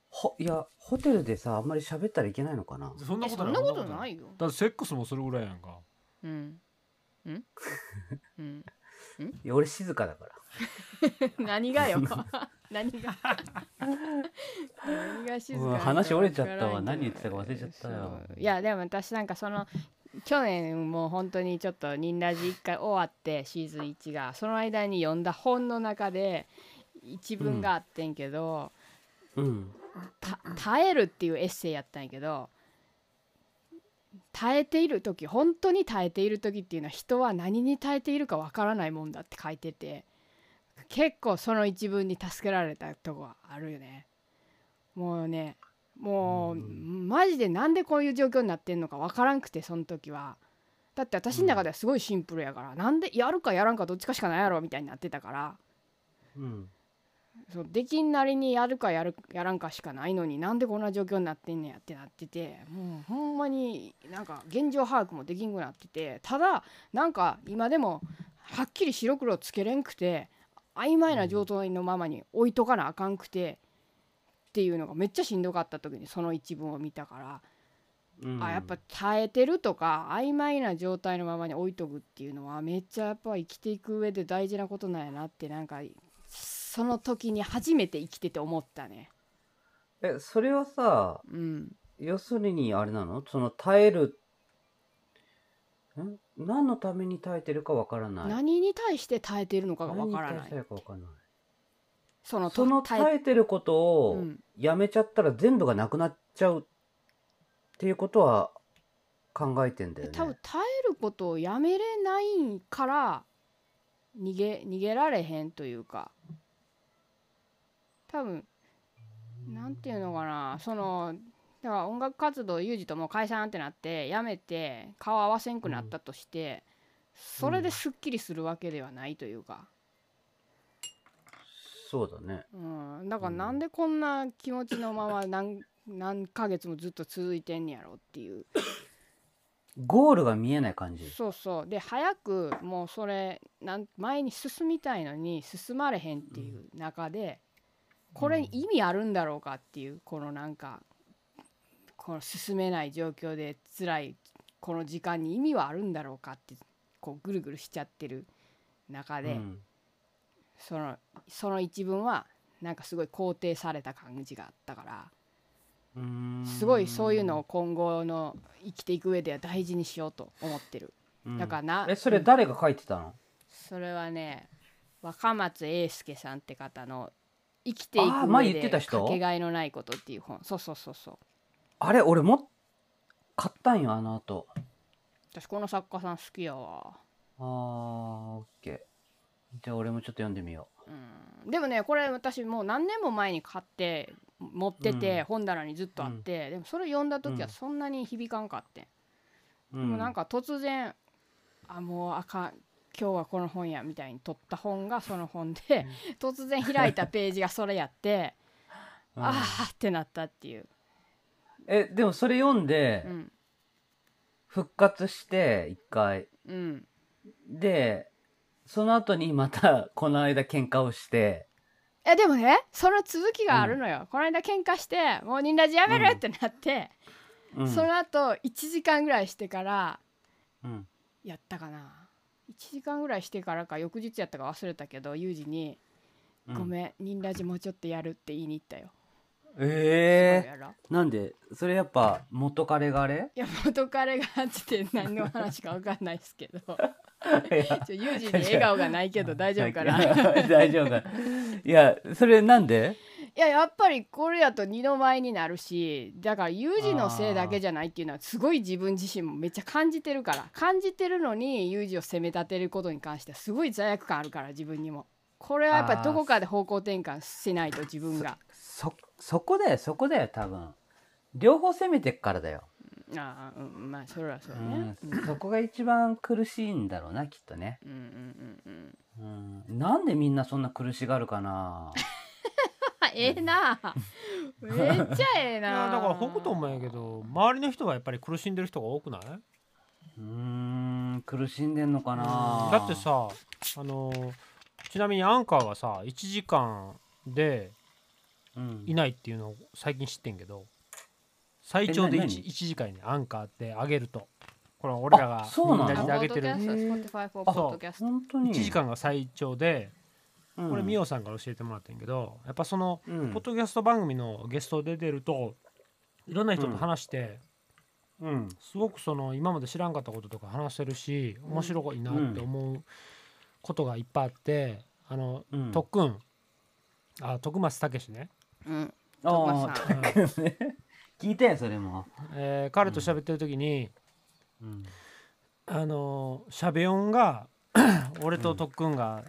ほいやホテルでさあんまり喋ったらいけないのかな。えそんなことない。そんなことないよ。だってセックスもそれぐらいやんか。うん。うん？うん。いや俺静かだから。何がよ。何が。何が静か話折れちゃったわ。何言ってたか忘れちゃったよ。いやでも私なんかその去年もう本当にちょっと「ニンラジ」1回終わってシーズン1がその間に読んだ本の中で一文があってんけどうん「た耐える」っていうエッセイやったんやけど耐えている時本当に耐えている時っていうのは人は何に耐えているかわからないもんだって書いてて結構その一文に助けられたとこはあるよね。もうねもうマジでなんでこういう状況になってんのかわからんくてその時は。だって私の中ではすごいシンプルやから、なんでやるかやらんかどっちかしかないやろみたいになってたからうんそうできんなりにやるかやるやらんかしかないのになんでこんな状況になってんねやってなっててもうほんまになんか現状把握もできんくなっててただなんか今でもはっきり白黒つけれんくて曖昧な状態のままに置いとかなあかんくてっていうのがめっちゃしんどかった時にその一文を見たから、うん。あやっぱ耐えてるとか曖昧な状態のままに置いとくっていうのはめっちゃやっぱ生きていく上で大事なことなんやなってなんかその時に初めて生きてて思ったね。えそれはさうん、要するにあれなの？その耐えるん何のために耐えてるかわからない。何に対して耐えてるのかがわからない。何に対して。かわからない。そのその耐耐えてることをうん。やめちゃったら全部がなくなっちゃうっていうことは考えてんだよね。多分耐えることをやめれないから逃げ逃げられへんというか多分なんていうのかな。そのだから音楽活動ユージともう解散ってなってやめて顔合わせんくなったとして、それですっきりするわけではないというか、そうだね。うん、だからなんでこんな気持ちのまま何何ヶ月もずっと続いてんねやろっていう。ゴールが見えない感じ。そうそう。で早くもうそれなん前に進みたいのに進まれへんっていう中でこれに意味あるんだろうかっていうこのなんかこの進めない状況で辛いこの時間に意味はあるんだろうかってこうぐるぐるしちゃってる中で、うん。そのその一文はなんかすごい肯定された感じがあったからすごいそういうのを今後の生きていく上では大事にしようと思ってる。うん。だからなえそれ誰が書いてたの？それはね若松英介さんって方の「生きていく上で言ってた人？かけがえのないこと」っていう本。そうそうそうそう。あれ俺も買ったんよあの後。私この作家さん好きやわ。あーオッケー。じゃあ俺もちょっと読んでみよう。ん。でもねこれ私もう何年も前に買って持ってて、うん。本棚にずっとあって、でもそれ読んだ時はそんなに響かんかってん、う、でもなんか突然あもうあかん今日はこの本やみたいに取った本がその本で、突然開いたページがそれやって、うん。あーってなったっていう、えでもそれ読んでうん。復活して一回。うん、でその後にまた この間喧嘩をして。えでもねその続きがあるのよ、この間喧嘩してもうニンラジやめるってなって、うん。その後1時間ぐらいしてからうん。やったかな1時間ぐらいしてからか翌日やったか忘れたけどユージに「うん。ごめんニンラジもうちょっとやる」って言いに行ったよ、ええすごいやろなんでそれやっぱ元彼があれ？いや元彼がって何の話か分かんないですけど。いや。ちょユージに笑顔がないけど大丈夫かな。大丈夫か。いやそれなんで？いややっぱりこれやと二の舞になるしだからユージのせいだけじゃないっていうのはすごい自分自身もめっちゃ感じてるから感じてるのにユージを責め立てることに関してはすごい罪悪感あるから自分にも。これはやっぱりどこかで方向転換しないと自分が。そそこだよそこだよ多分。両方攻めてっからだよ、ああうん。まあそれはそうね。ん、そこが一番苦しいんだろうなきっとね、うんうんうんうん。うん、なんでみんなそんな苦しがるかな。あ ええな。めっちゃええいなやだから北斗もやけど周りの人はやっぱり苦しんでる人が多くない？うーん苦しんでんのかな。だってさあのちなみにアンカーはさ1時間でうん。いないっていうのを最近知ってんけど最長でえ 1, な何？時間にアンカーって上げると。これは俺らがみんなで上げてる。ポッドキャストへー。Spotify for あ Podcast 本当に？1時間が最長でうんこれミオさんから教えてもらったんやけどやっぱそのうん。ポッドキャスト番組のゲスト出てるといろんな人と話してうん。すごくその今まで知らんかったこととか話せるし面白いなって思うことがいっぱいあってあのうん。特訓。あ徳松武史ね、うん。あ徳あ松さん。聞いたよそれも、えー彼と喋ってる時に、うん。あのしゃべ音が 俺と特訓が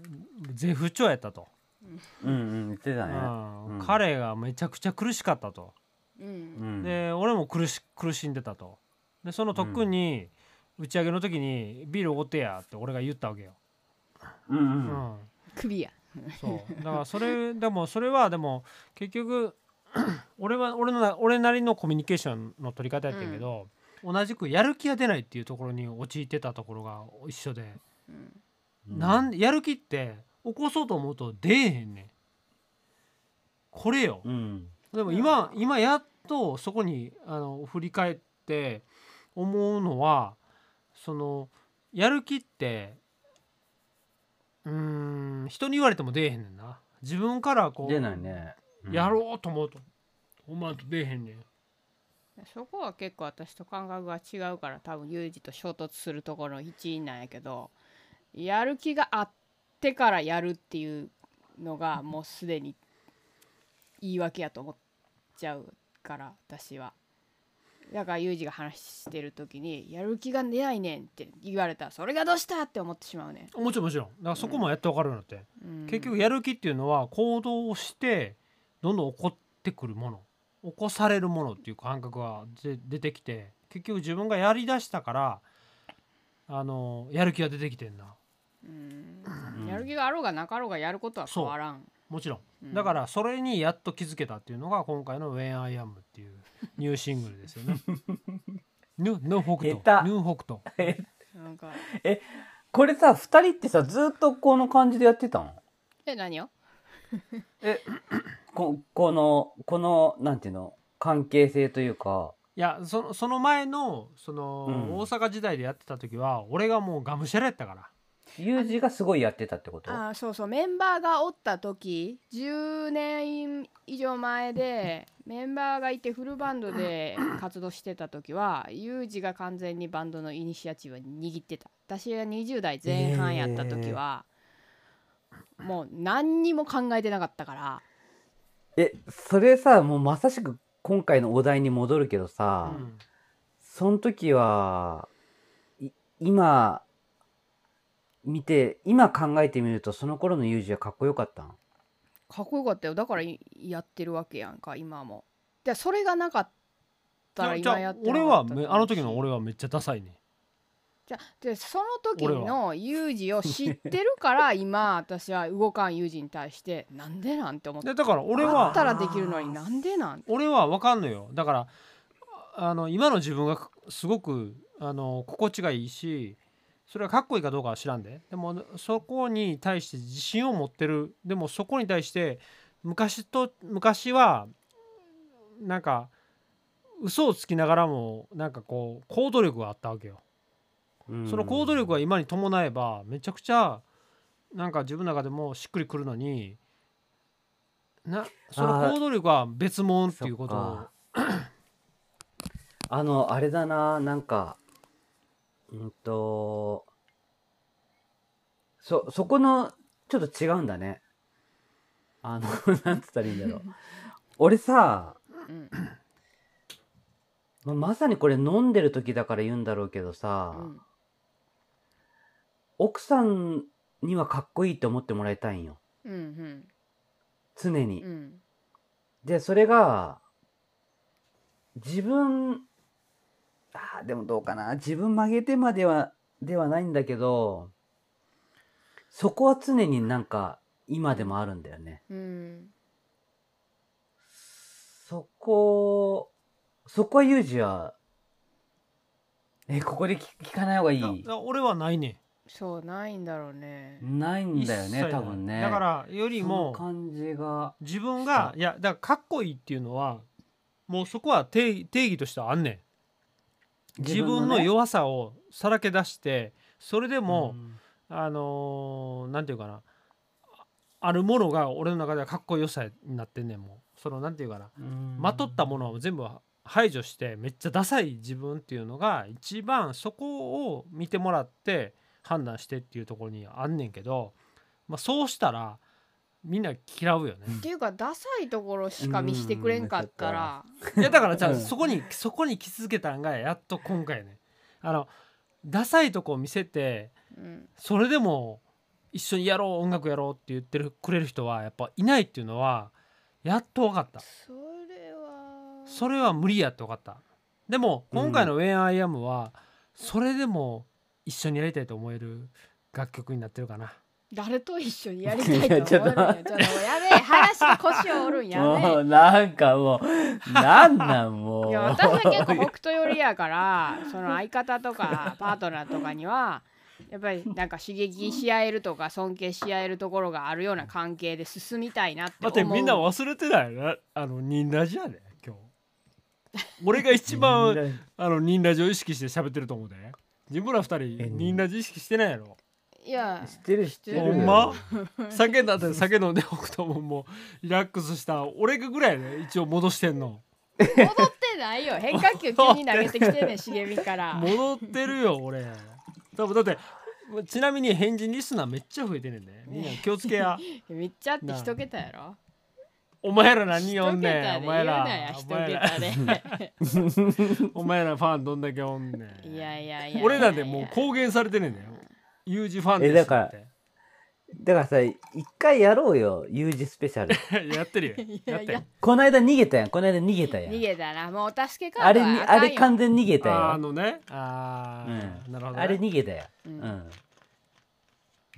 絶不調やったと、うんうん言ってたね。うん。うん。彼がめちゃくちゃ苦しかったと、ううん。んで俺も苦し苦しんでたと。でその特訓に、打ち上げの時に「ビールおごってや」って俺が言ったわけよ、うんううん。ん首や。そう。だからそれでもそれはでも結局 俺は俺のな俺なりのコミュニケーションの取り方やったけど、同じくやる気が出ないっていうところに陥ってたところが一緒で、なんでやる気って起こそうと思うと出えへんねん。これよ、うん。でも今今やっとそこにあの振り返って思うのはそのやる気ってうーん人に言われても出えへんねんな。自分からこう出ないね。うん。やろうと思うと。思わんと出えへんねん。そこは結構私と感覚が違うから多分ユージと衝突するところの一因なんやけどやる気があってからやるっていうのがもうすでに言い訳やと思っちゃうから私は。だからユージが話してる時に「やる気が出ないねん」って言われたらそれがどうしたって思ってしまうね、もちろんもちろん。だからそこもやって分かるようになって、うん。結局やる気っていうのは行動をしてどんどん起こってくるもの。起こされるものっていう感覚がで出てきて結局自分がやりだしたからあのやる気が出てきてんなうん。うんやる気があろうがなかろうがやることは変わらん。もちろん、うん。だからそれにやっと気づけたっていうのが今回の「When I Am」っていうニューシングルですよね。ヌヌー北斗。下手。ヌー北斗。なんか。これさ二人ってさずっとこの感じでやってたのえ何を？えここのこのなんていうの関係性というか。いやそのその前のその、うん。大阪時代でやってた時は俺がもうがむしゃらやったからユージがすごいやってたってこと？あーそうそう。メンバーがおった時10年以上前でメンバーがいてフルバンドで 活動してた時はユージが完全にバンドのイニシアチブを握ってた。私が20代前半やった時は、もう何にも考えてなかったから。えそれさもうまさしく今回のお題に戻るけどさ、うん。その時はい今見て今考えてみるとその頃のユージはかっこよかったん？かっこよかったよ。だからいやってるわけやんか今も。でそれがなかったらじゃあ今やってな俺はめあの時の俺はめっちゃダサいねじゃでその時俺のユージを知ってるから 今私は動かんユージに対してなんでなんて思って。でだから俺あっはたらできるのになんでなん俺は分かんのよ。だからあの今の自分がすごくあの心地がいいしそれはかっこいいかどうかは知らんで。でもそこに対して自信を持ってる。でもそこに対して昔と昔はなんか嘘をつきながらもなんかこう行動力があったわけよ。その行動力が今に伴えばめちゃくちゃなんか自分の中でもしっくりくるのになその行動力は別物っていうことを。あのあれだななんかうんとそそこのちょっと違うんだね。あの なんつったらいいんだろう。俺さうん。ままさにこれ飲んでる時だから言うんだろうけどさ、うん。奥さんにはかっこいいって思ってもらいたいんよ。うん常に、うんうん。でそれが自分あーでもどうかな。自分曲げてまではではないんだけどそこは常になんか今でもあるんだよね。うん。そこそこはユージはえここで聞聞かない方がいい？俺はないね。そうないんだろうね。ないんだよね多分ね。だからよりも感じが自分がいやだからかっこいいっていうのはもうそこは定定義としてはあんねん自分のね。弱さをさらけ出してそれでも、うん。あのーなんていうかな。ああるものが俺の中ではかっこよさになってんねんもう。そのなんていうかな。うん。まとったものを全部排除してめっちゃダサい自分っていうのが一番そこを見てもらって判断してっていうところにあんねんけど、まあ、そうしたらみんな嫌うよね。っていうかダサいところしか見してくれんかったら。いやだからじゃあうん。そこにそこに気づけたんがやっと今回ね。あのダサいとこを見せてうん。それでも一緒にやろう音楽やろうって言ってるくれる人はやっぱいないっていうのはやっと分かった。それは。それは無理やって分かった。でも今回の「When I Am」はそれでも一緒にやりたいと思える楽曲になってるかな誰と一緒にやりたいと思うのよ。ち いやちょっと。もうやべえ話が腰を折るんやべえ もうなんかもうなんなんもう。いや私は結構北斗寄りやからその相方とかパートナーとかにはやっぱりなんか刺激し合えるとか尊敬し合えるところがあるような関係で進みたいなって思う。だってみんな忘れてない？なあのニンラジやで今日。俺が一番 あのニンラジを意識して喋ってると思うで。自分ら二え人ニンラジ意識してないやろ？いや。知ってる知ってる。ほんま？酒だって酒飲んで北斗ももうリラックスした俺ぐらいで一応戻してんの。戻ってないよ。変化球急に投げてきてんねん茂みから。戻ってるよ俺。多分だってちなみに返事リスナーめっちゃ増えてんねんねみんな気をつけや。めっちゃって一桁やろ。お前ら何一読んね桁で言うんお前らなや一お前ら。桁で お前らファンどんだけおんねん。いやいやいや。俺らでもう公言されてねんだよ U 字ファンですえだからってだからさ一回やろうよユージスペシャル。やってるよ。いやってる。この間逃げたやんこの間逃げたやん。逃げたな。もうお助けカーあれにドはあかんよ。あれ完全に逃げたよあーあのね。あうん。ーなるほどね。あれ逃げたよううん。ん。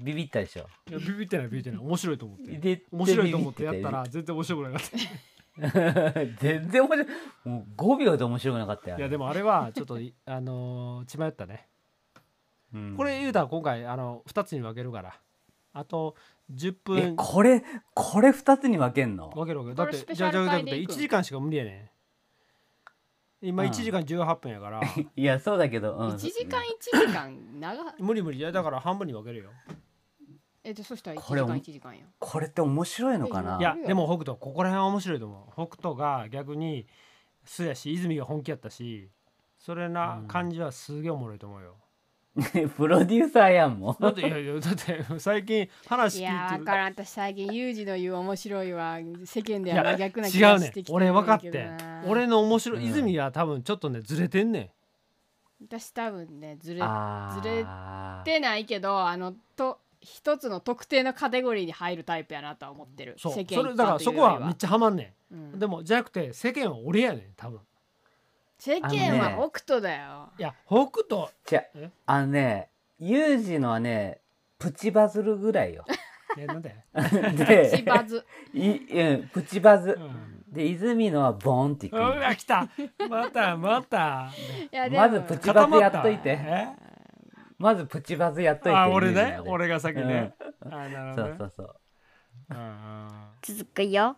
ビビったでしょ。いやビビってないビビってない。面白いと思って。で面白いと思ってやったら全然面白くなかった。全然面白い。もう5秒で面白くなかったよいやでもあれはちょっといあのー血迷ったねうん。これ言うたら今回あの2つに分けるから。あと10え分これこれ2つに分けんの？分ける分ける。だってじゃあじゃあだって1ャル回でいくん？時間しか無理やね今うん。1時間18分やから。いやそうだけど、うん。1時間1時間長 無理無理。いやだから半分に分けるよ。えでそしたら1これ時間1時間やこれって面白いのかな？いやでも北斗ここら辺は面白いと思う。北斗が逆に素やし泉が本気やったしそれなうん。感じはすげえおもろいと思うよ、プロデューサーやんも。んだっていやいやだって最近話い聞いてる。やわからん。私最近ユージの言う面白いは世間では逆な気が違うねしてきてる俺分かって。な俺の面白い、うん泉が多分ちょっとねずれてんね私多分ねずれずれてないけどあのと一つの特定のカテゴリーに入るタイプやなとは思ってる。んそう。世間それだからそこはめっちゃハマんねん。ん。でもじゃなくて世間は俺やねん多分世間は北斗だよ。いや北斗。じゃえ？あのねユージのはねプチバズるぐらいよ。えなんで、チでバズ。いうんプチバズ。うん。で泉のはボンっていうくわ来た。またまた。いやでも。まずプチバズやっといて。え？まずプチバズやっといてあ俺ね？ユージので俺が先ね、あなるほどね。そうそうそう。うんうん。続くよ